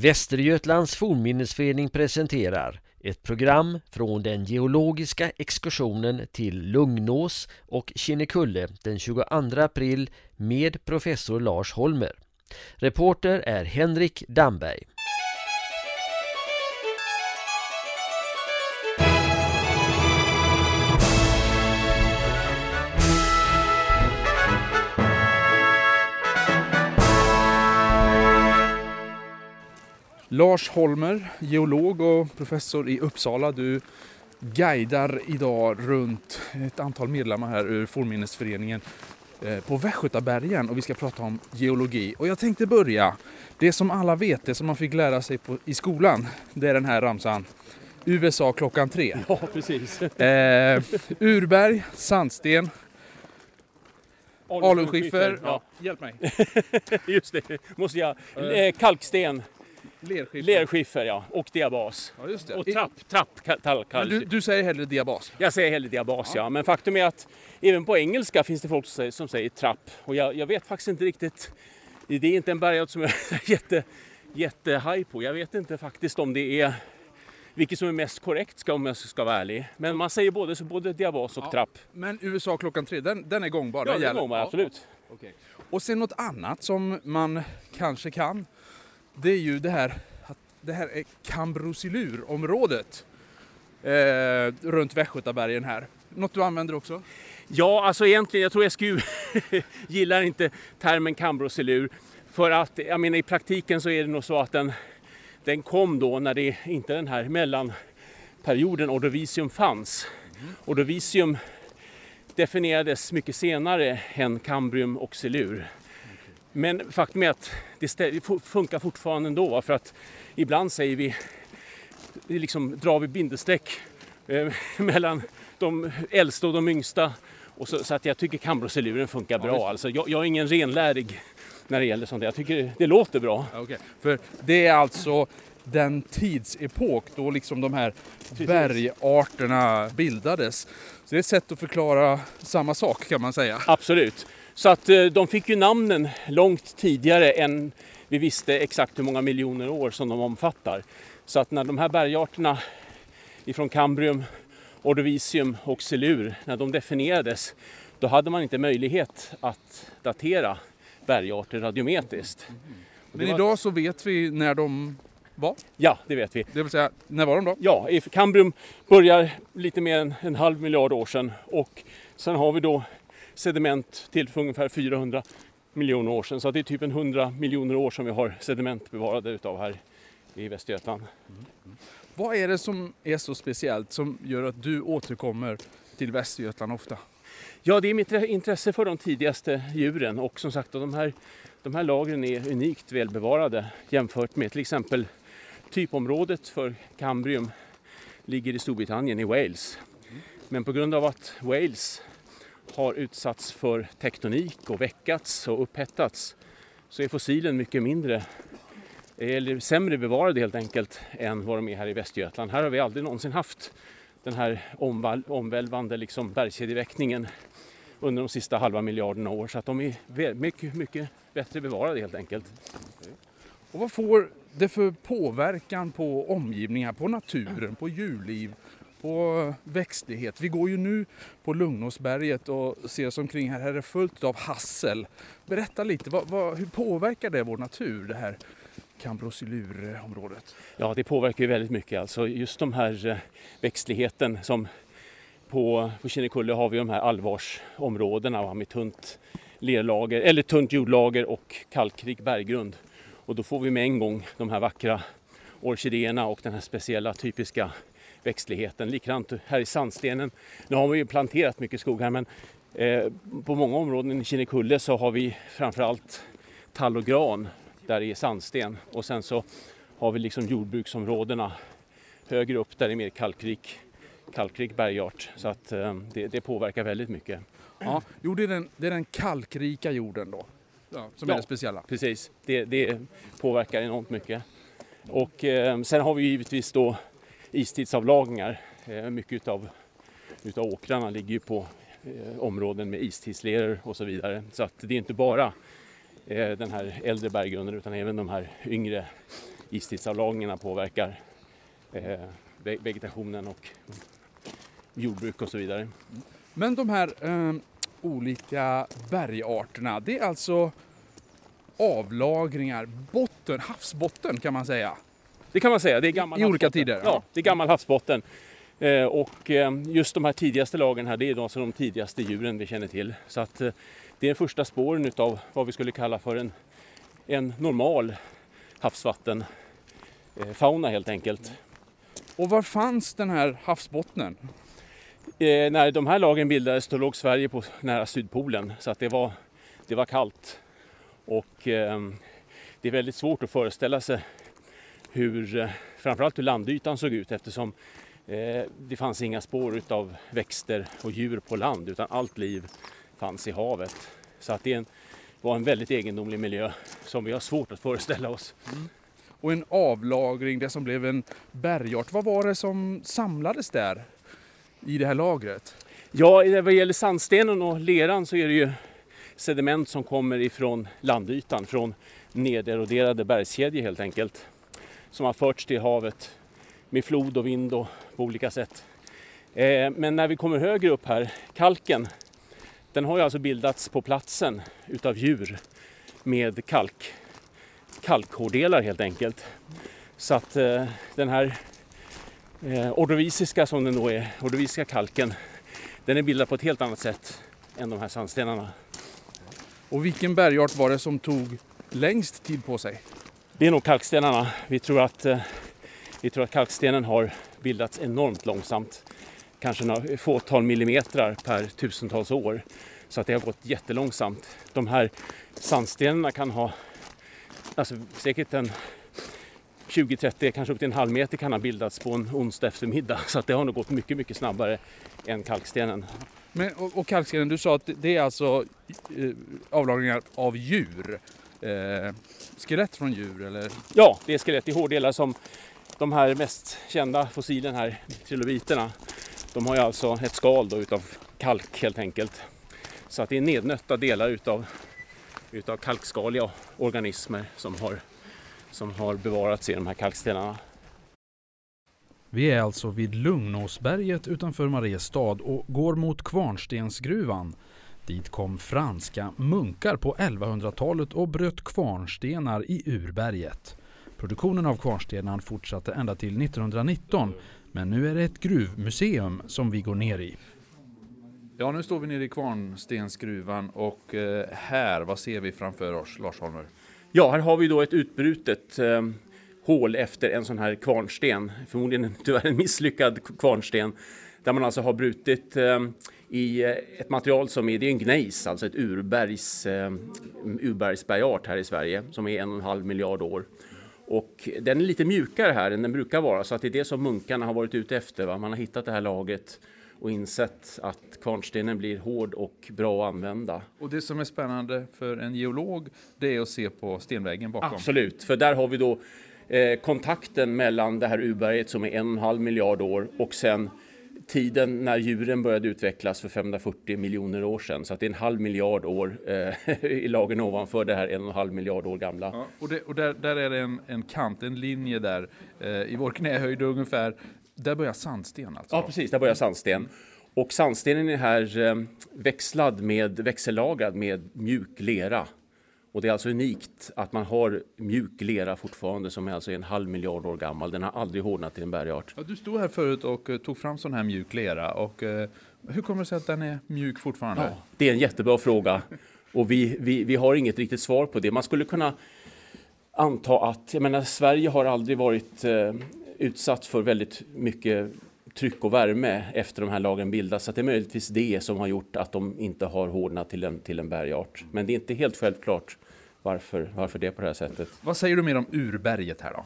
Västergötlands fornminnesförening presenterar ett program från den geologiska exkursionen till Lugnås och Kinnekulle den 22 april med professor Lars Holmer. Reporter är Henrik Damberg. Lars Holmer, geolog och professor i Uppsala. Du guidar idag runt ett antal medlemmar här ur Fornminnesföreningen eh, på Västgötabergen och vi ska prata om geologi. Och jag tänkte börja, det som alla vet, det som man fick lära sig på, i skolan, det är den här ramsan. USA klockan tre. Ja, precis. Eh, urberg, sandsten, alunskiffer. Ja, Hjälp mig. just det. Måste jag. Eh, Kalksten, Lerskiffer. lerskiffer ja, och diabas. Ja, just det. Och trapp, trapp, ka- tall, Men kall. du, du säger hellre diabas. Jag säger hellre diabas ja. men faktum är att även på engelska finns det folk som säger, som säger trapp. Och jag, jag vet faktiskt inte riktigt, det är inte en bergart som jag är jätte, jättehaj på. Jag vet inte faktiskt om det är vilket som är mest korrekt ska, om jag ska vara ärlig. Men man säger både, så både diabas och Ja. trapp. Men USA klockan tre, den, den är gångbar? Ja, den går man absolut. Okej. Och sen något annat som man kanske kan. Det är ju det här att det här är Kambrosylurområdet eh, runt Västgötabergen här. Något du använder också? Ja, alltså egentligen, jag tror SGU gillar inte termen kambrosylur. För att, jag menar i praktiken så är det nog så att den, den kom då när det inte den här mellanperioden ordovisium fanns. Ordovisium definierades mycket senare än kambrium och silur. Men faktum är att det funkar fortfarande ändå för att ibland säger vi, liksom, drar vi bindestreck eh, mellan de äldsta och de yngsta. Och så, så att jag tycker kambrosiluren funkar bra. Alltså, jag, jag är ingen renlärig när det gäller sånt. Jag tycker det låter bra. Okej. För det är alltså den tidsepok då liksom de här bergarterna bildades. Så det är ett sätt att förklara samma sak kan man säga. Absolut. Så att eh, de fick ju namnen långt tidigare än vi visste exakt hur många miljoner år som de omfattar. Så att när de här bergarterna ifrån Kambrium, Ordovisium och Silur, när de definierades, då hade man inte möjlighet att datera bergarter radiometriskt. Men var- idag så vet vi när de var. Ja, det vet vi. Det vill säga, när var de då? Ja, Kambrium börjar lite mer än en halv miljard år sedan och sen har vi då sediment till för ungefär 400 miljoner år sedan. Så att det är typ en 100 miljoner år som vi har sediment bevarade utav här i Västergötland. Vad är det som är så speciellt som gör att du återkommer till Västergötland ofta? Ja, det är mitt intresse för de tidigaste djuren och som sagt de här, de här lagren är unikt välbevarade jämfört med till exempel typområdet för Kambrium ligger i Storbritannien, i Wales. Men på grund av att Wales har utsatts för tektonik och väckats och upphettats så är fossilen mycket mindre eller sämre bevarade helt enkelt än vad de är här i Västergötland. Här har vi aldrig någonsin haft den här omvälvande liksom bergskedjeväckningen under de sista halva miljarderna år så att de är mycket, mycket bättre bevarade helt enkelt. Och vad får det för påverkan på omgivningar, på naturen, på djurliv, på växtlighet? Vi går ju nu på Lugnåsberget och ser oss omkring här. Här är det fullt av hassel. Berätta lite, vad, vad, hur påverkar det vår natur, det här Kambrosylurområdet? Ja, det påverkar ju väldigt mycket. Alltså just de här eh, växtligheten som på, på Kinnekulle har vi de här allvarsområdena va, med tunt lerlager, eller tunt jordlager och kalkrik berggrund. Och då får vi med en gång de här vackra orkidéerna och den här speciella typiska växtligheten. Likadant här i sandstenen. Nu har vi ju planterat mycket skog här men eh, på många områden i Kinnekulle så har vi framförallt tall och gran där det är sandsten och sen så har vi liksom jordbruksområdena högre upp där det är mer kalkrik, kalkrik bergart. Så att eh, det, det påverkar väldigt mycket. Ja, jo, det är den, det är den kalkrika jorden då, ja, som är Ja. det speciella. Precis, det, det påverkar enormt mycket. Och eh, sen har vi givetvis då istidsavlagringar. Eh, mycket utav, utav åkrarna ligger ju på eh, områden med istidsleror och så vidare. Så att det är inte bara eh, den här äldre berggrunden utan även de här yngre istidsavlagringarna påverkar eh, vegetationen och jordbruk och så vidare. Men de här eh, olika bergarterna, det är alltså avlagringar, botten, havsbotten kan man säga? Det kan man säga, det är gammal I olika tider? Ja, det är gammal havsbotten. Eh, och eh, just de här tidigaste lagren här, det är alltså de tidigaste djuren vi känner till. Så att eh, det är första spåren av vad vi skulle kalla för en, en normal havsvattenfauna helt enkelt. Och var fanns den här havsbottnen? Eh, när de här lagren bildades då låg Sverige på nära Sydpolen så att det var, det var kallt. Och eh, det är väldigt svårt att föreställa sig hur, eh, framförallt hur landytan såg ut eftersom eh, det fanns inga spår av växter och djur på land utan allt liv fanns i havet. Så att det en, var en väldigt egendomlig miljö som vi har svårt att föreställa oss. Mm. Och en avlagring, det som blev en bergart. Vad var det som samlades där i det här lagret? Ja, vad gäller sandstenen och leran så är det ju sediment som kommer ifrån landytan, från nederoderade bergskedjor helt enkelt. Som har förts till havet med flod och vind och på olika sätt. Eh, men när vi kommer högre upp här, kalken, den har ju alltså bildats på platsen utav djur med kalk, kalkhårdelar helt enkelt. Så att eh, den här eh, ordovisiska som den då är, ordovisiska kalken, den är bildad på ett helt annat sätt än de här sandstenarna. Och vilken bergart var det som tog längst tid på sig? Det är nog kalkstenarna. Vi tror att, eh, vi tror att kalkstenen har bildats enormt långsamt. Kanske några fåtal millimeter per tusentals år. Så att det har gått jättelångsamt. De här sandstenarna kan ha alltså, säkert en 20-30, kanske upp till en halv meter kan ha bildats på en onsdag eftermiddag. Så att det har nog gått mycket, mycket snabbare än kalkstenen. Men, och, och kalkstenen, du sa att det är alltså eh, avlagringar av djur? Eh, skelett från djur eller? Ja, det är skelett i hårdelar som de här mest kända fossilen här, trilobiterna. De har ju alltså ett skal då utav kalk helt enkelt. Så att det är nednötta delar utav, utav kalkskaliga organismer som har, som har bevarats i de här kalkstenarna. Vi är alltså vid Lugnåsberget utanför Mariestad och går mot Kvarnstensgruvan. Dit kom franska munkar på 1100-talet och bröt kvarnstenar i urberget. Produktionen av kvarnstenar fortsatte ända till 1919 men nu är det ett gruvmuseum som vi går ner i. Ja, nu står vi nere i Kvarnstensgruvan och eh, här, vad ser vi framför oss, Lars Holmer? Ja, här har vi då ett utbrutet eh, hål efter en sån här kvarnsten, förmodligen tyvärr en misslyckad kvarnsten, där man alltså har brutit eh, i ett material som är, det är en gneis, alltså ett urbergs, eh, urbergsbergart här i Sverige, som är en och en halv miljard år. Och den är lite mjukare här än den brukar vara, så att det är det som munkarna har varit ute efter. Va? Man har hittat det här lagret och insett att kvarnstenen blir hård och bra att använda. Och det som är spännande för en geolog, det är att se på stenväggen bakom. Absolut, för där har vi då eh, kontakten mellan det här urberget som är en och en halv miljard år och sen tiden när djuren började utvecklas för 540 miljoner år sedan. Så att det är en halv miljard år eh, i lagen ovanför det här en och en halv miljard år gamla. Ja, och, det, och där, där, är det en, en kant, en linje där eh, i vår knähöjd ungefär. Där börjar sandsten alltså? Ja, precis. Där börjar sandsten. Och sandstenen är här eh, växlad med, växellagrad med mjuk lera. Och det är alltså unikt att man har mjuk lera fortfarande som är alltså en halv miljard år gammal. Den har aldrig hårdnat till en bergart. Ja, du stod här förut och uh, tog fram sån här mjuk lera. Och, uh, hur kommer det sig att den är mjuk fortfarande? Ja, det är en jättebra fråga. Och vi, vi, vi har inget riktigt svar på det. Man skulle kunna anta att, jag menar Sverige har aldrig varit uh, utsatt för väldigt mycket tryck och värme efter de här lagren bildas. Så det är möjligtvis det som har gjort att de inte har hårdnat till en, till en bergart. Men det är inte helt självklart varför, varför det på det här sättet. Vad säger du mer om urberget här då?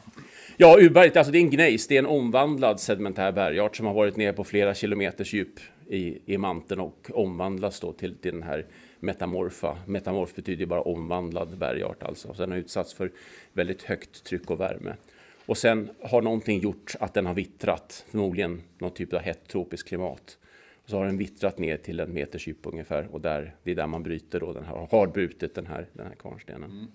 Ja, urberget, alltså det är en gneis, det är en omvandlad sedimentär bergart som har varit nere på flera kilometers djup i, i manteln och omvandlas då till, till den här metamorfa. Metamorf betyder ju bara omvandlad bergart alltså. Så den har utsatts för väldigt högt tryck och värme. Och sen har någonting gjort att den har vittrat, förmodligen någon typ av hett tropiskt klimat. Och så har den vittrat ner till en meters djup ungefär och där, det är där man bryter då den här, har brutit den här, den här kvarnstenen. Mm.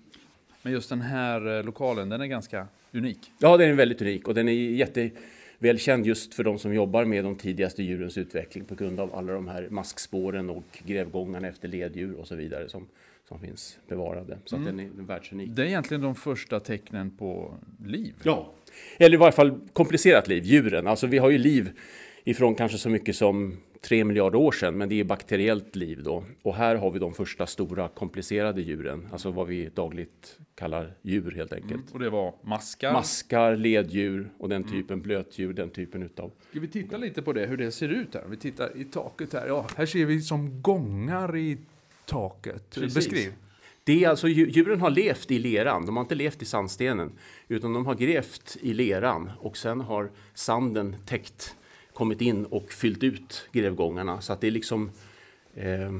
Men just den här eh, lokalen, den är ganska unik. Ja, den är väldigt unik och den är jättevälkänd just för de som jobbar med de tidigaste djurens utveckling på grund av alla de här maskspåren och grävgångarna efter leddjur och så vidare som, som finns bevarade. Så mm. den är världsunik. Det är egentligen de första tecknen på liv. Ja, eller i varje fall komplicerat liv, djuren. Alltså vi har ju liv ifrån kanske så mycket som tre miljarder år sedan, men det är bakteriellt liv då. Och här har vi de första stora komplicerade djuren, alltså vad vi dagligt kallar djur helt enkelt. Mm, och det var maskar? Maskar, leddjur och den mm. typen, mm. blötdjur, den typen utav. Ska vi titta lite på det, hur det ser ut här? Vi tittar i taket här. Ja, här ser vi som gångar i taket. Precis. Beskriv. Det är alltså, djuren har levt i leran, de har inte levt i sandstenen. Utan de har grävt i leran och sen har sanden täckt kommit in och fyllt ut grävgångarna. Så att det är liksom eh,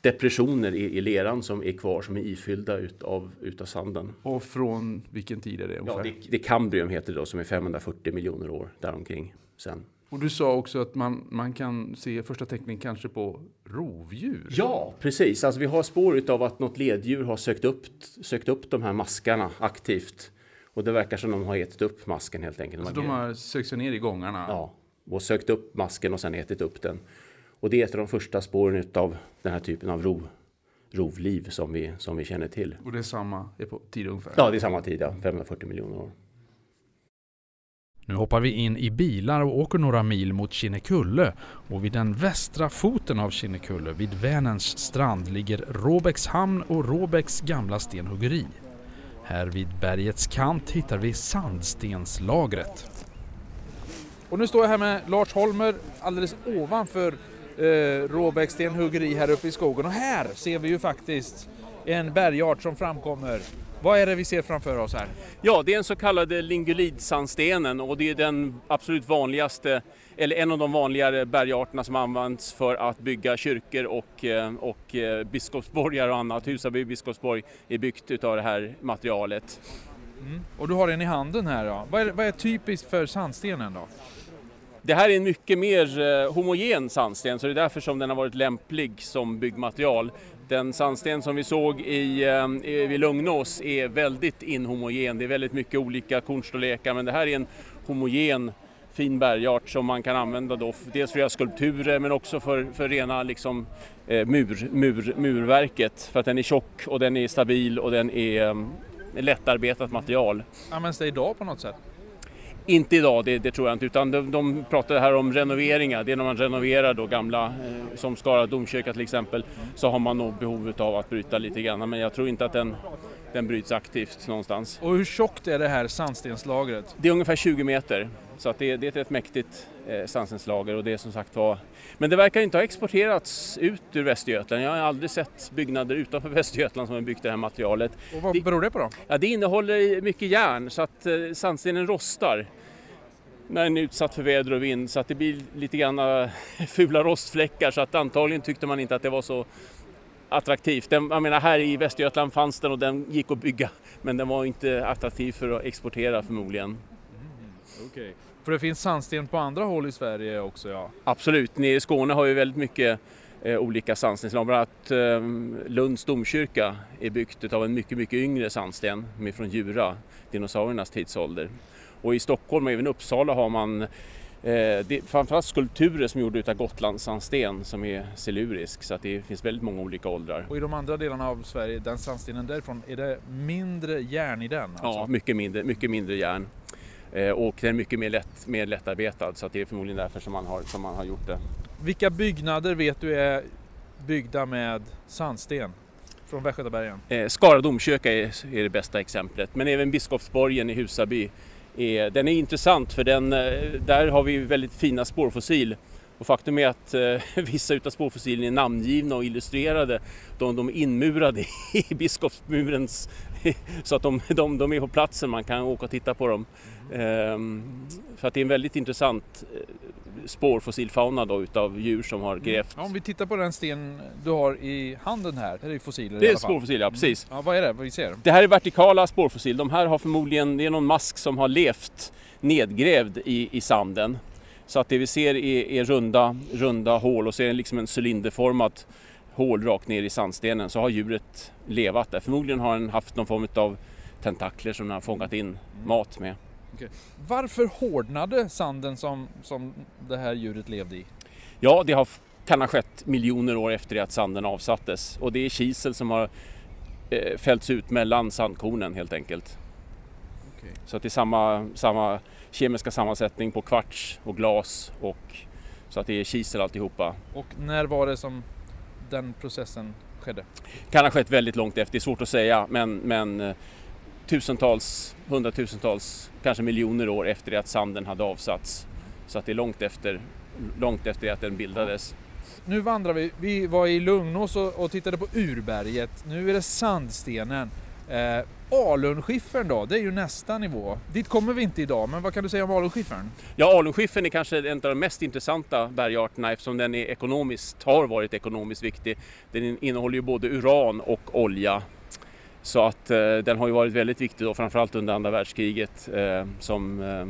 depressioner i, i leran som är kvar som är ifyllda utav, utav sanden. Och från vilken tid är det ungefär? Ja, det, det Kambrium heter det då som är 540 miljoner år däromkring sen. Och du sa också att man, man kan se första tecknen kanske på rovdjur? Ja, precis. Alltså vi har spår av att något leddjur har sökt upp, sökt upp de här maskarna aktivt. Och det verkar som de har ätit upp masken helt enkelt. Alltså de har sökt sig ner i gångarna? Ja, och sökt upp masken och sen ätit upp den. Och det är ett av de första spåren av den här typen av rov, rovliv som vi, som vi känner till. Och det är samma är på tid ungefär? Ja, det är samma tid, ja. 540 miljoner år. Nu hoppar vi in i bilar och åker några mil mot Kinnekulle och vid den västra foten av Kinnekulle, vid Vänerns strand, ligger Råbäcks hamn och Råbäcks gamla stenhuggeri. Här vid bergets kant hittar vi sandstenslagret. Och nu står jag här med Lars Holmer alldeles ovanför eh, Råbäcks stenhuggeri här uppe i skogen och här ser vi ju faktiskt en bergart som framkommer vad är det vi ser framför oss här? Ja, det är den så kallade lingulidsandstenen och det är den absolut vanligaste, eller en av de vanligare bergarterna som används för att bygga kyrkor och, eh, och eh, biskopsborgar och annat. Husaby biskopsborg är byggt utav det här materialet. Mm. Och du har den i handen här då. Vad är, vad är typiskt för sandstenen då? Det här är en mycket mer eh, homogen sandsten så det är därför som den har varit lämplig som byggmaterial. Den sandsten som vi såg i, eh, i, vid Lugnås är väldigt inhomogen. Det är väldigt mycket olika kornstorlekar men det här är en homogen fin bergart som man kan använda då, dels för att göra skulpturer men också för, för rena liksom, eh, mur, mur, murverket. För att den är tjock och den är stabil och den är mm, lättarbetat material. Används det idag på något sätt? Inte idag, det, det, tror jag inte, utan de, de pratar här om renoveringar. Det är när man renoverar då gamla, eh, som Skara domkyrka till exempel, så har man nog behov av att bryta lite grann. Men jag tror inte att den, den bryts aktivt någonstans. Och hur tjockt är det här sandstenslagret? Det är ungefär 20 meter, så att det, det är ett rätt mäktigt eh, sandstenslager och det är som sagt var... Men det verkar inte ha exporterats ut ur Västergötland. Jag har aldrig sett byggnader utanför Västergötland som har byggt det här materialet. Och vad beror det på då? Ja, det innehåller mycket järn så att eh, sandstenen rostar när den är utsatt för väder och vind så att det blir lite grann eh, fula rostfläckar så att antagligen tyckte man inte att det var så attraktivt. Den, jag menar här i Västergötland fanns den och den gick att bygga men den var inte attraktiv för att exportera förmodligen. Mm, okay. För det finns sandsten på andra håll i Sverige också ja? Absolut, nere i Skåne har vi väldigt mycket eh, olika sandstenslag. Bland annat eh, Lunds domkyrka är byggt av en mycket, mycket yngre sandsten med från Djura, dinosauriernas tidsålder. Och i Stockholm och även Uppsala har man Eh, det är framförallt skulpturer som är gjorda av Gotlandssandsten som är silurisk så att det finns väldigt många olika åldrar. Och i de andra delarna av Sverige, den sandstenen därifrån, är det mindre järn i den? Alltså? Ja, mycket mindre, mycket mindre järn. Eh, och den är mycket mer, lätt, mer lättarbetad så det är förmodligen därför som man, har, som man har gjort det. Vilka byggnader vet du är byggda med sandsten? Från Västgötabergen? Eh, Skara domkyrka är, är det bästa exemplet men även Biskopsborgen i Husaby är, den är intressant för den, eh, där har vi väldigt fina spårfossil. Och faktum är att eh, vissa utav spårfossilerna är namngivna och illustrerade. De, de är inmurade i Biskopsmurens... så att de, de, de är på platsen, man kan åka och titta på dem. Mm. för att det är en väldigt intressant eh, spårfossilfauna då utav djur som har mm. grävt. Ja, om vi tittar på den sten du har i handen här, det är fossiler Det är spårfossiler, ja precis. Mm. Ja, vad är det vi ser? Det här är vertikala spårfossil. De här har förmodligen, det är någon mask som har levt nedgrävd i, i sanden. Så att det vi ser är, är runda, runda hål och så är det liksom en cylinderformat hål rakt ner i sandstenen så har djuret levat där. Förmodligen har den haft någon form av tentakler som den har fångat in mat med. Varför hårdnade sanden som, som det här djuret levde i? Ja, det har, kan ha skett miljoner år efter det att sanden avsattes och det är kisel som har eh, fällts ut mellan sandkornen helt enkelt. Okej. Så att det är samma, samma kemiska sammansättning på kvarts och glas och så att det är kisel alltihopa. Och när var det som den processen skedde? Kan ha skett väldigt långt efter, det är svårt att säga men, men eh, tusentals, hundratusentals, kanske miljoner år efter det att sanden hade avsatts. Så att det är långt efter, långt efter det att den bildades. Nu vandrar vi. Vi var i Lugnås och, och tittade på urberget. Nu är det sandstenen. Eh, alunskiffern då, det är ju nästa nivå. Dit kommer vi inte idag, men vad kan du säga om alunskiffern? Ja, alunskiffern är kanske en av de mest intressanta bergarterna eftersom den är ekonomiskt, har varit ekonomiskt viktig. Den innehåller ju både uran och olja. Så att eh, den har ju varit väldigt viktig då, framförallt under andra världskriget eh, som eh,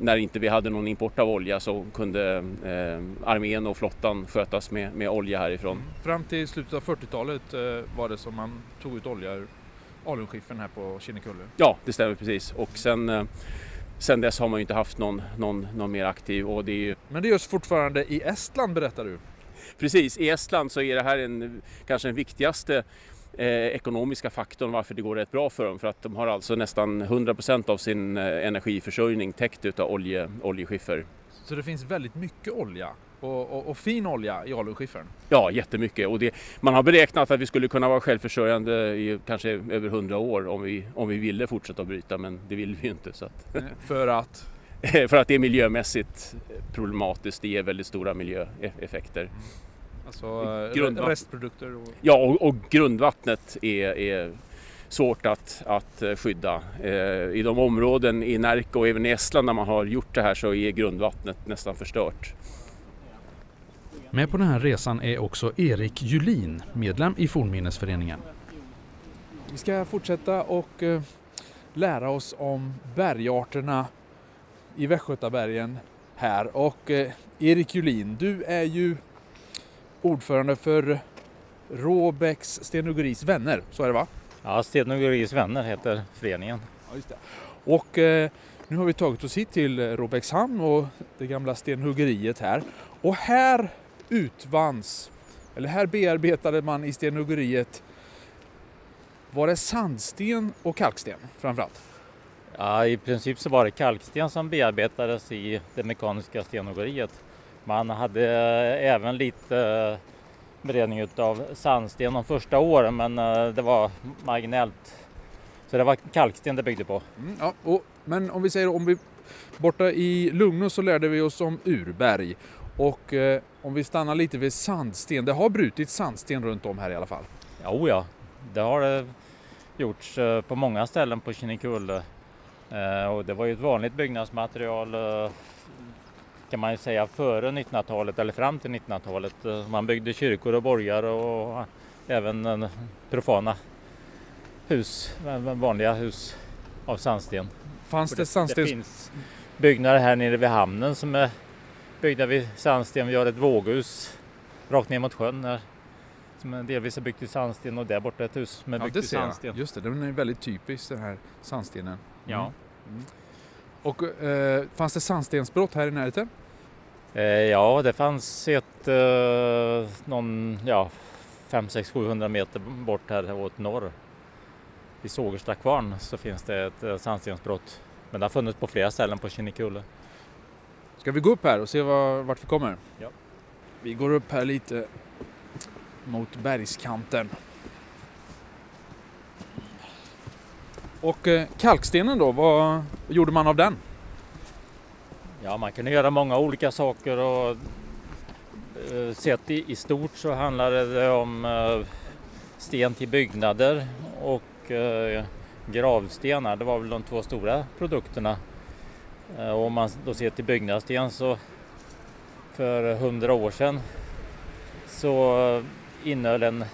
när inte vi hade någon import av olja så kunde eh, armén och flottan skötas med, med olja härifrån. Fram till slutet av 40-talet eh, var det som man tog ut olja ur alunskiffern här på Kinnekulle. Ja, det stämmer precis. Och sen, eh, sen dess har man ju inte haft någon, någon, någon mer aktiv och det är ju Men det görs fortfarande i Estland berättar du? Precis, i Estland så är det här en, kanske den viktigaste eh, ekonomiska faktorn varför det går rätt bra för dem. För att de har alltså nästan 100% av sin eh, energiförsörjning täckt utav olje, oljeskiffer. Så det finns väldigt mycket olja och, och, och fin olja i alunskiffern. Ja, jättemycket. Och det, man har beräknat att vi skulle kunna vara självförsörjande i kanske över 100 år om vi, om vi ville fortsätta att bryta, men det vill vi ju inte. Så att, För att? för att det är miljömässigt problematiskt, det ger väldigt stora miljöeffekter. Alltså eh, Grundvatten. restprodukter och... Ja, och, och grundvattnet är, är svårt att, att eh, skydda. Eh, I de områden i Närke och även i Estland där man har gjort det här så är grundvattnet nästan förstört. Med på den här resan är också Erik Julin, medlem i Fornminnesföreningen. Vi ska fortsätta och eh, lära oss om bergarterna i Västgötabergen här. Och eh, Erik Julin, du är ju ordförande för Råbäcks Stenogoris vänner, så är det va? Ja, Stenuggeris vänner heter föreningen. Ja, just det. Och eh, nu har vi tagit oss hit till Råbäckshamn och det gamla stenhuggeriet här. Och här utvanns, eller här bearbetade man i stenhuggeriet var det sandsten och kalksten framförallt? Ja, I princip så var det kalksten som bearbetades i det mekaniska stenhuggeriet. Man hade eh, även lite eh, beredning av sandsten de första åren men eh, det var marginellt. Så det var kalksten det byggde på. Mm, ja, och, men om vi säger om vi borta i Lugnås så lärde vi oss om urberg och eh, om vi stannar lite vid sandsten. Det har brutits sandsten runt om här i alla fall. Jo, ja, det har det gjorts eh, på många ställen på Kinnekulle. Eh, Och det var ju ett vanligt byggnadsmaterial eh, kan man ju säga före 1900-talet eller fram till 1900-talet. Eh, Man byggde kyrkor och borgar och även profana hus, vanliga hus av sandsten. Fanns det, det sandstens... finns byggnader här nere vid hamnen som är byggda vid sandsten. Vi har ett våghus rakt ner mot sjön här, som delvis är byggt i sandsten och där borta ett hus som är Ja, byggt det i sandsten. Just det, den är väldigt typisk den här sandstenen. Ja. Och eh, fanns det sandstensbrott här i närheten? Eh, ja, det fanns ett eh, någon, ja, 5 6 700 meter bort här åt norr. I Sågersta kvarn så finns det ett eh, sandstensbrott. Men det har funnits på flera ställen på Kinnekulle. Ska vi gå upp här och se var, vart vi kommer? Ja. Vi går upp här lite mot bergskanten. Och eh, kalkstenen då, vad gjorde man av den? Ja, man kan göra många olika saker och eh, sett i, i stort så handlar det om eh, sten till byggnader och gravstenar. Det var väl de två stora produkterna. Eh, och om man då ser till byggnadssten så för hundra år sedan så innehöll en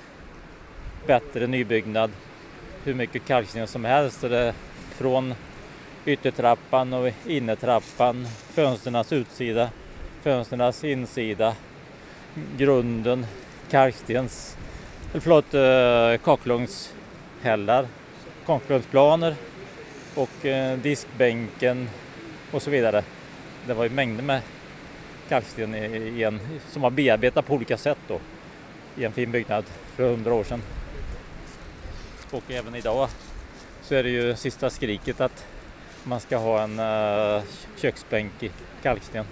bättre nybyggnad hur mycket kalksten som helst. Så det, från yttertrappan och innertrappan, fönsternas utsida, fönsternas insida, grunden, kalkstens, förlåt, eh, kakelugnshällar, kakelugnsplaner och eh, diskbänken och så vidare. Det var ju mängder med kalksten i, i en, som var bearbetat på olika sätt då i en fin byggnad för hundra år sedan. Och även idag så är det ju sista skriket att man ska ha en uh, köksbänk i kalksten.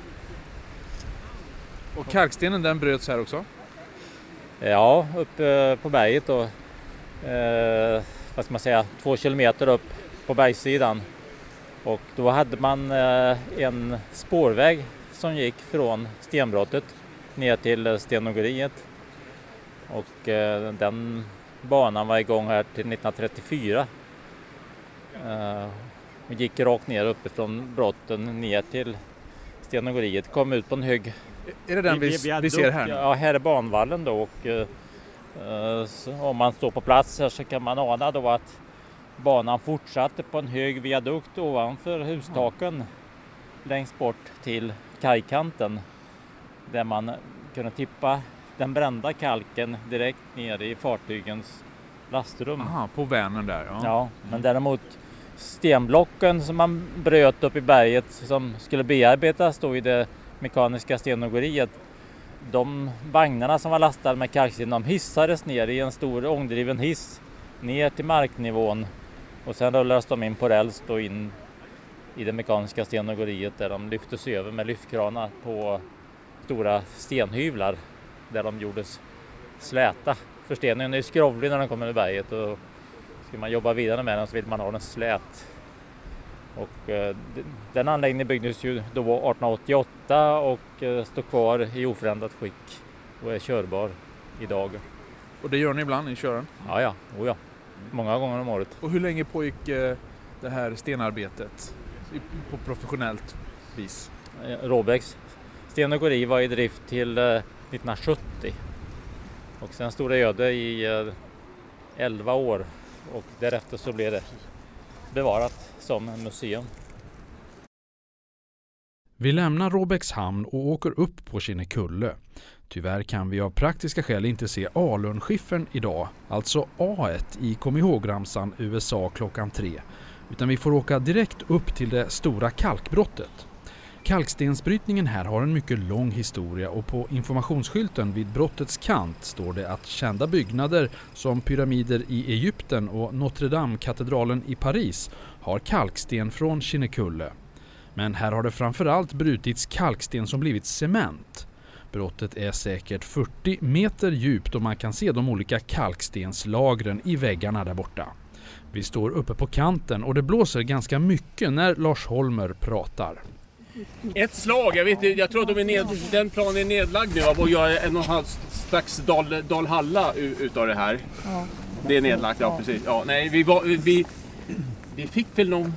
Och kalkstenen den bröts här också? Ja, uppe på berget då. Eh, vad ska man säga, två kilometer upp på bergssidan. Och då hade man eh, en spårväg som gick från stenbrottet ner till stenågeriet. Och eh, den banan var igång här till 1934. Eh, och gick rakt ner uppifrån brotten ner till stenågeriet. Kom ut på en hög är det den vi, vi ser här? Ja, här är banvallen då och eh, om man står på plats här så kan man ana då att banan fortsatte på en hög viadukt ovanför hustaken längst bort till kajkanten där man kunde tippa den brända kalken direkt ner i fartygens lastrum. Aha, på Vänern där? Ja. ja, men däremot stenblocken som man bröt upp i berget som skulle bearbetas då i det mekaniska stenågeriet. De vagnarna som var lastade med kalksten de hissades ner i en stor ångdriven hiss ner till marknivån och sen rullades de in på räls då in i det mekaniska stenågeriet där de lyftes över med lyftkranar på stora stenhyvlar där de gjordes släta. Försteningen är skrovlig när den kommer ur berget och ska man jobba vidare med den så vill man ha den slät. Och eh, den anläggningen byggdes ju då 1888 och eh, står kvar i oförändrat skick och är körbar idag. Och det gör ni ibland, ni kör den? Ja, ja, oh, ja. Många gånger om året. Och hur länge pågick eh, det här stenarbetet på professionellt vis? Råbäcks stenågeri var i drift till 1970 och sen stod det öde i 11 år och därefter så blev det bevarat som museum. Vi lämnar Råbäckshamn och åker upp på Kinnekulle. Tyvärr kan vi av praktiska skäl inte se alunskiffern idag, alltså A1 i kom ihåg-ramsan USA klockan tre, utan vi får åka direkt upp till det stora kalkbrottet. Kalkstensbrytningen här har en mycket lång historia och på informationsskylten vid brottets kant står det att kända byggnader som pyramider i Egypten och Notre Dame-katedralen i Paris har kalksten från Kinnekulle. Men här har det framförallt brutits kalksten som blivit cement. Brottet är säkert 40 meter djupt och man kan se de olika kalkstenslagren i väggarna där borta. Vi står uppe på kanten och det blåser ganska mycket när Lars Holmer pratar. Ett slag, jag, vet, jag tror att de är ned, den planen är nedlagd nu och gör en och en halv slags Dal, Dalhalla utav det här. Ja. Det är nedlagt, ja precis. Ja, nej, vi, var, vi, vi fick väl någon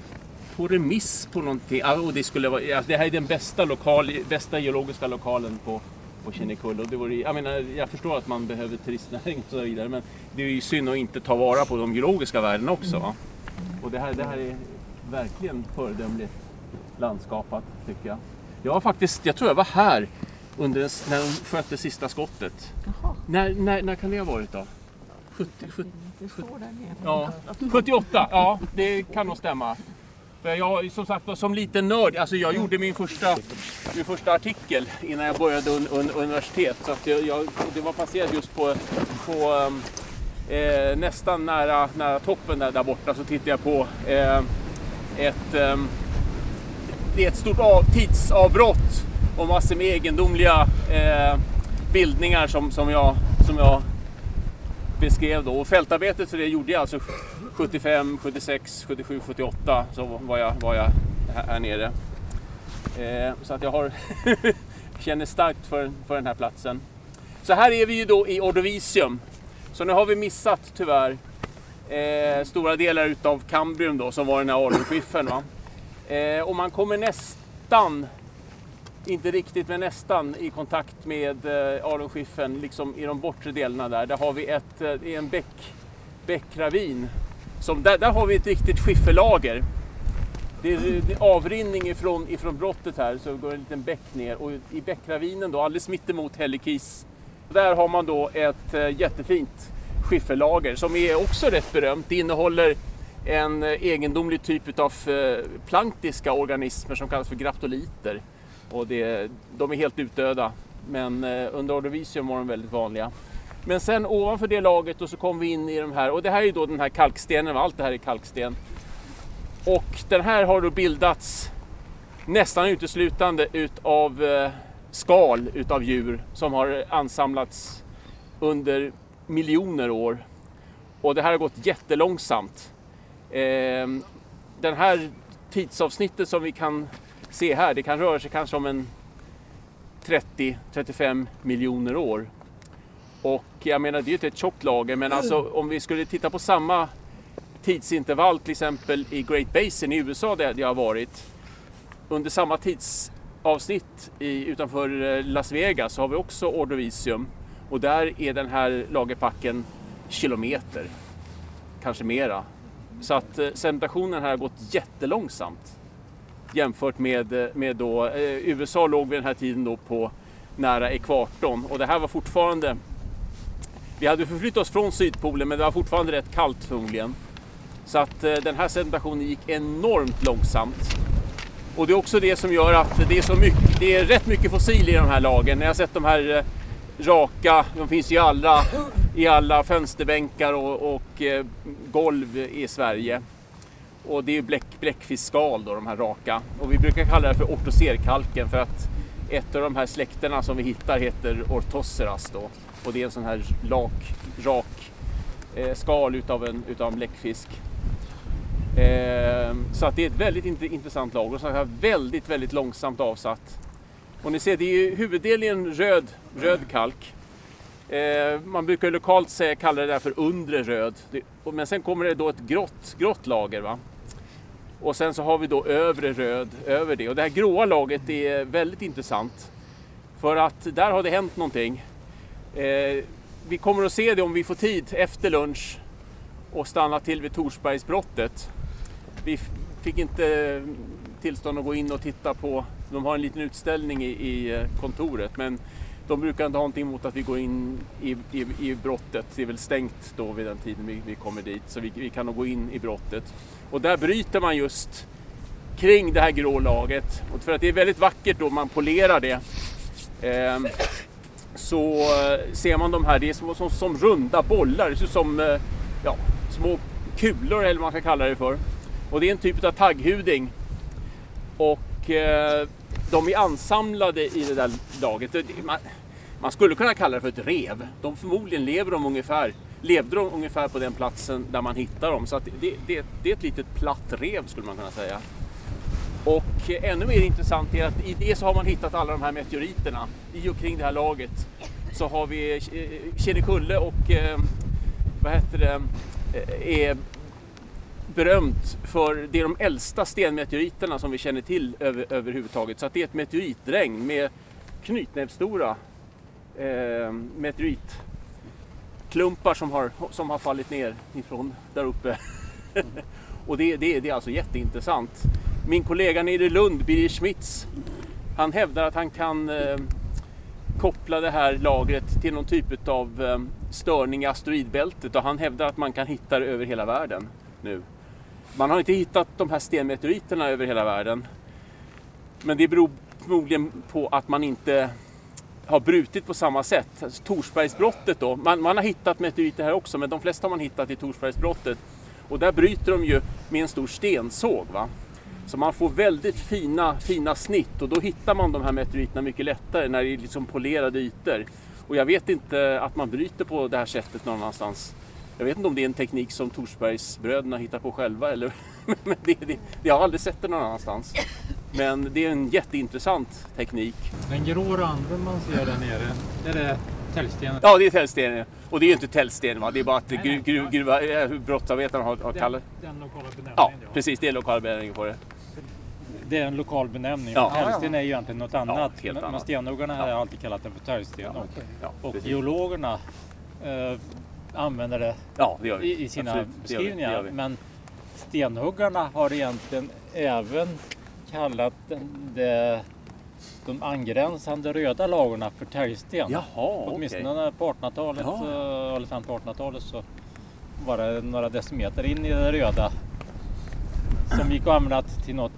på remiss på någonting. och det, skulle vara, ja, det här är den bästa, lokal, bästa geologiska lokalen på, på Kinnekulle. Och det vore, jag, menar, jag förstår att man behöver turistnäring och så vidare men det är ju synd att inte ta vara på de geologiska värdena också. Mm. Och det här, det här är verkligen föredömligt landskapat tycker jag. Jag var faktiskt, jag tror jag var här under, när de sköt det sista skottet. När, när, när kan det ha varit då? 70, 70, 70, ja, 78, ja det kan nog stämma. För jag, som sagt som liten nörd, alltså jag gjorde min första, min första artikel innan jag började un, un, universitet. Så att jag, jag, det var passerat just på, på ehm, eh, nästan nära, nära toppen där, där borta så tittade jag på eh, ett eh, det är ett stort av, tidsavbrott och massor med egendomliga eh, bildningar som, som, jag, som jag beskrev då. Och fältarbetet för det gjorde jag alltså 75, 76, 77, 78 så var jag, var jag här, nere. Eh, så att jag har känner starkt för, för den här platsen. Så här är vi ju då i Ordovicium. Så nu har vi missat tyvärr eh, stora delar utav Kambrium då som var den här alunskiffern. Eh, och man kommer nästan, inte riktigt men nästan, i kontakt med eh, alunskiffern liksom i de bortre delarna där. Där har vi ett, eh, en bäck, bäckravin. Som, där, där har vi ett riktigt skifferlager. Det är, det är avrinning ifrån, ifrån brottet här så går en liten bäck ner och i bäckravinen då alldeles mittemot Hällekis Där har man då ett eh, jättefint skifferlager som är också rätt berömt. Det innehåller en eh, egendomlig typ av eh, planktiska organismer som kallas för graptoliter. Och det, de är helt utdöda men under ordovisium var de väldigt vanliga. Men sen ovanför det laget och så kom vi in i de här och det här är då den här kalkstenen, allt det här är kalksten. Och den här har då bildats nästan uteslutande utav eh, skal utav djur som har ansamlats under miljoner år. Och det här har gått jättelångsamt. Eh, den här tidsavsnittet som vi kan se här, det kan röra sig kanske om en 30-35 miljoner år. Och jag menar, det är ju inte ett tjockt lager, men alltså om vi skulle titta på samma tidsintervall till exempel i Great Basin i USA där jag har varit. Under samma tidsavsnitt i, utanför eh, Las Vegas så har vi också Ordovisium och där är den här lagerpacken kilometer, kanske mera. Så att eh, sedimentationen här har gått jättelångsamt jämfört med, eh, med då, eh, USA låg vid den här tiden då på nära ekvatorn och det här var fortfarande vi hade förflyttat oss från Sydpolen men det var fortfarande rätt kallt förmodligen. Så att eh, den här sedimentationen gick enormt långsamt. Och det är också det som gör att det är så mycket, det är rätt mycket fossil i de här lagen. När jag har sett de här eh, raka, de finns ju alla, i alla fönsterbänkar och, och eh, golv i Sverige. Och det är bläck, bläckfiskal då, de här raka. Och vi brukar kalla det för ortoserkalken för att ett av de här släkterna som vi hittar heter Ortosseras då. Och det är en sån här lak, rak eh, skal utav en, utav en bläckfisk. Eh, så att det är ett väldigt intressant lager och så här väldigt, väldigt långsamt avsatt. Och ni ser, det är ju huvuddelen röd, röd kalk. Eh, man brukar lokalt säga, kalla det där för undre röd. Det, men sen kommer det då ett grått, grått lager. Va? Och sen så har vi då övre röd över det. Och det här gråa laget är väldigt intressant. För att där har det hänt någonting. Eh, vi kommer att se det om vi får tid efter lunch och stanna till vid Torsbergsbrottet vi fick inte tillstånd att gå in och titta på, de har en liten utställning i, i eh, kontoret men de brukar inte ha någonting emot att vi går in i, i, i brottet. Det är väl stängt då vid den tiden vi, vi kommer dit så vi, vi kan nog gå in i brottet. Och där bryter man just kring det här grå laget. Och för att det är väldigt vackert då man polerar det. Eh, så eh, ser man de här, det är som, som, som runda bollar, det ser ut som eh, ja, små kulor eller vad man ska kalla det för. Och det är en typ av tagghuding. Och eh, de är ansamlade i det där laget. Man, man, skulle kunna kalla det för ett rev. De förmodligen lever de ungefär, levde de ungefär på den platsen där man hittar dem. Så att det, det, det är ett litet platt rev skulle man kunna säga. Och eh, ännu mer intressant är att i det så har man hittat alla de här meteoriterna. I och kring det här laget så har vi eh, Kinnekulle och eh, vad heter det, är berömt för det är de äldsta stenmeteoriterna som vi känner till över, överhuvudtaget. Så att det är ett meteoritregn med knytnävsstora eh, meteoritklumpar som har, som har fallit ner ifrån där uppe. och det, det, det är alltså jätteintressant. Min kollega nere i Lund, Birger Schmitz, han hävdar att han kan eh, koppla det här lagret till någon typ av eh, störning i asteroidbältet och han hävdar att man kan hitta det över hela världen nu. Man har inte hittat de här stenmeteoriterna över hela världen. Men det beror förmodligen på att man inte har brutit på samma sätt. Alltså, Torsbergsbrottet då, man, man, har hittat meteoriter här också men de flesta har man hittat i Torsbergsbrottet. Och där bryter de ju med en stor stensåg. Va? Så man får väldigt fina, fina snitt och då hittar man de här meteoriterna mycket lättare när det är liksom polerade ytor. Och jag vet inte att man bryter på det här sättet någon annanstans. Jag vet inte om det är en teknik som Torsbergsbröderna hittar på själva eller men det, det, jag har aldrig sett det någon annanstans. Men det är en jätteintressant teknik. Den grå randen man ser där nere, är det täljstenen? Ja, det är täljstenen. Och det är ju inte täljsten, va? det är bara att gru, gru, gruva, eh, brottsarbetarna har, har kallat Den lokala benämningen? Ja, precis. Det är lokal benämning på det. Det är en lokal benämning. Ja. Täljsten är ju egentligen något annat. helt men, annat. stenhuggarna har alltid kallat den för täljsten. Ja, och Ja, och precis. geologerna eh, använder det Ja, det i, i sina Absolut, det gör vi, det beskrivningar. gör vi. Men stenhuggarna har egentligen även kallat det de angränsande röda lagren för täljsten. Jaha, Åtminstone okej. på 1800-talet, Ja. eh, eller fram på 1800-talet så var det några decimeter in i det röda som gick att använda till något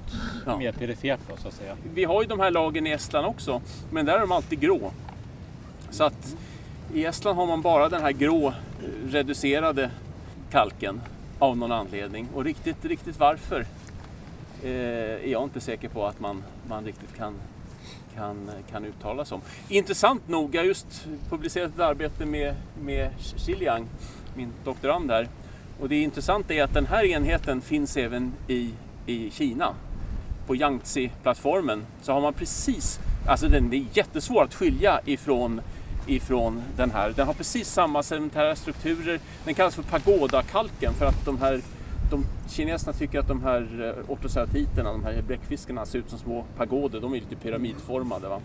Ja. mer perifert då, så att säga. Vi har ju de här lagen i Estland också, men där är de alltid grå. Så att i Estland har man bara den här grå eh, reducerade kalken av någon anledning. Och riktigt, riktigt varför eh, är jag inte säker på att man, man riktigt kan, kan, kan uttala sig om. Intressant nog, jag har just publicerat ett arbete med, med Xiliang, min doktorand här. Och det intressanta är att den här enheten finns även i, i Kina på Yangtze-plattformen så har man precis, alltså den är jättesvår att skilja ifrån, ifrån den här. Den har precis samma sedimentära strukturer. Den kallas för pagodakalken för att de här de kineserna tycker att de här eh, ortoceratiterna, de här bläckfiskarna ser ut som små pagoder. De är lite pyramidformade. Va?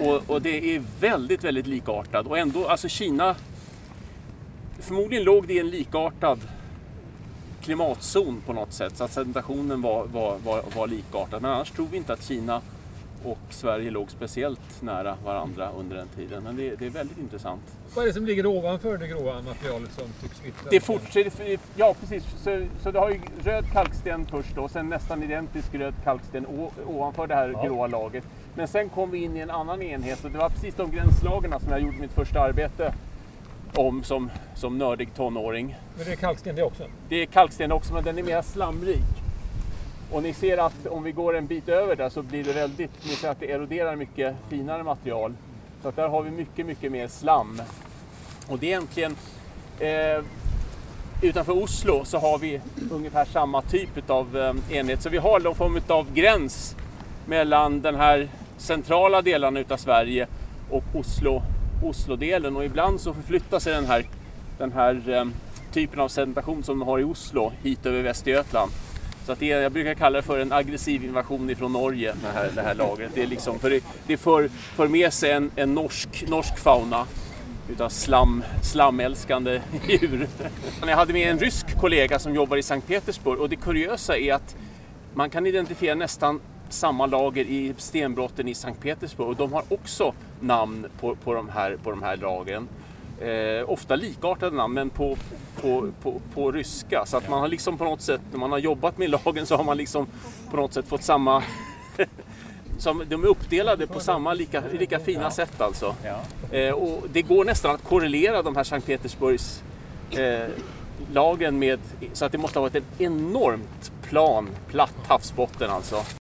Och, och det är väldigt, väldigt likartat. Och ändå, alltså Kina, förmodligen låg det i en likartad klimatzon på något sätt så att sedimentationen var, var, var, var likartad. Men annars tror vi inte att Kina och Sverige låg speciellt nära varandra under den tiden. Men det, det är väldigt intressant. Vad är det som ligger ovanför det gråa materialet som tycks vittra? Det fortsätter, ja precis, så, så du har ju röd kalksten först då, sen nästan identisk röd kalksten ovanför det här Ja. gråa laget. Men sen kom vi in i en annan enhet och det var precis de gränslagarna som jag gjorde mitt första arbete om som, som nördig tonåring. Men det är kalksten det också? Det är kalksten också men den är mer slamrik. Och ni ser att om vi går en bit över där så blir det väldigt, ni ser att det eroderar mycket finare material. Så att där har vi mycket, mycket mer slam. Och det är egentligen, eh, utanför Oslo så har vi ungefär samma typ av eh, enhet. Så vi har någon form av gräns mellan den här centrala delen utav Sverige och Oslo, Oslo-delen. Och ibland så förflyttar sig den här, den här eh, typen av sedimentation som de har i Oslo hit över Västergötland. Så att det är, jag brukar kalla det för en aggressiv invasion ifrån Norge, det här, det här lagret. Det, är liksom, för det, det för, för med sig en, en norsk, norsk fauna utav slam, slamälskande djur. Jag hade med en rysk kollega som jobbar i Sankt Petersburg och det kuriösa är att man kan identifiera nästan samma lager i stenbrotten i Sankt Petersburg och de har också namn på, på, de, här, på de här lagren. Eh, ofta likartade namn men på, på, på, på ryska. Så att man har liksom på något sätt, när man har jobbat med lagen så har man liksom på något sätt fått samma... som, de är uppdelade på samma lika, lika fina sätt alltså. Ja. Eh, och det går nästan att korrelera de här Sankt Petersburgs eh, lagen med, så att det måste ha varit en enormt plan, platt havsbotten alltså.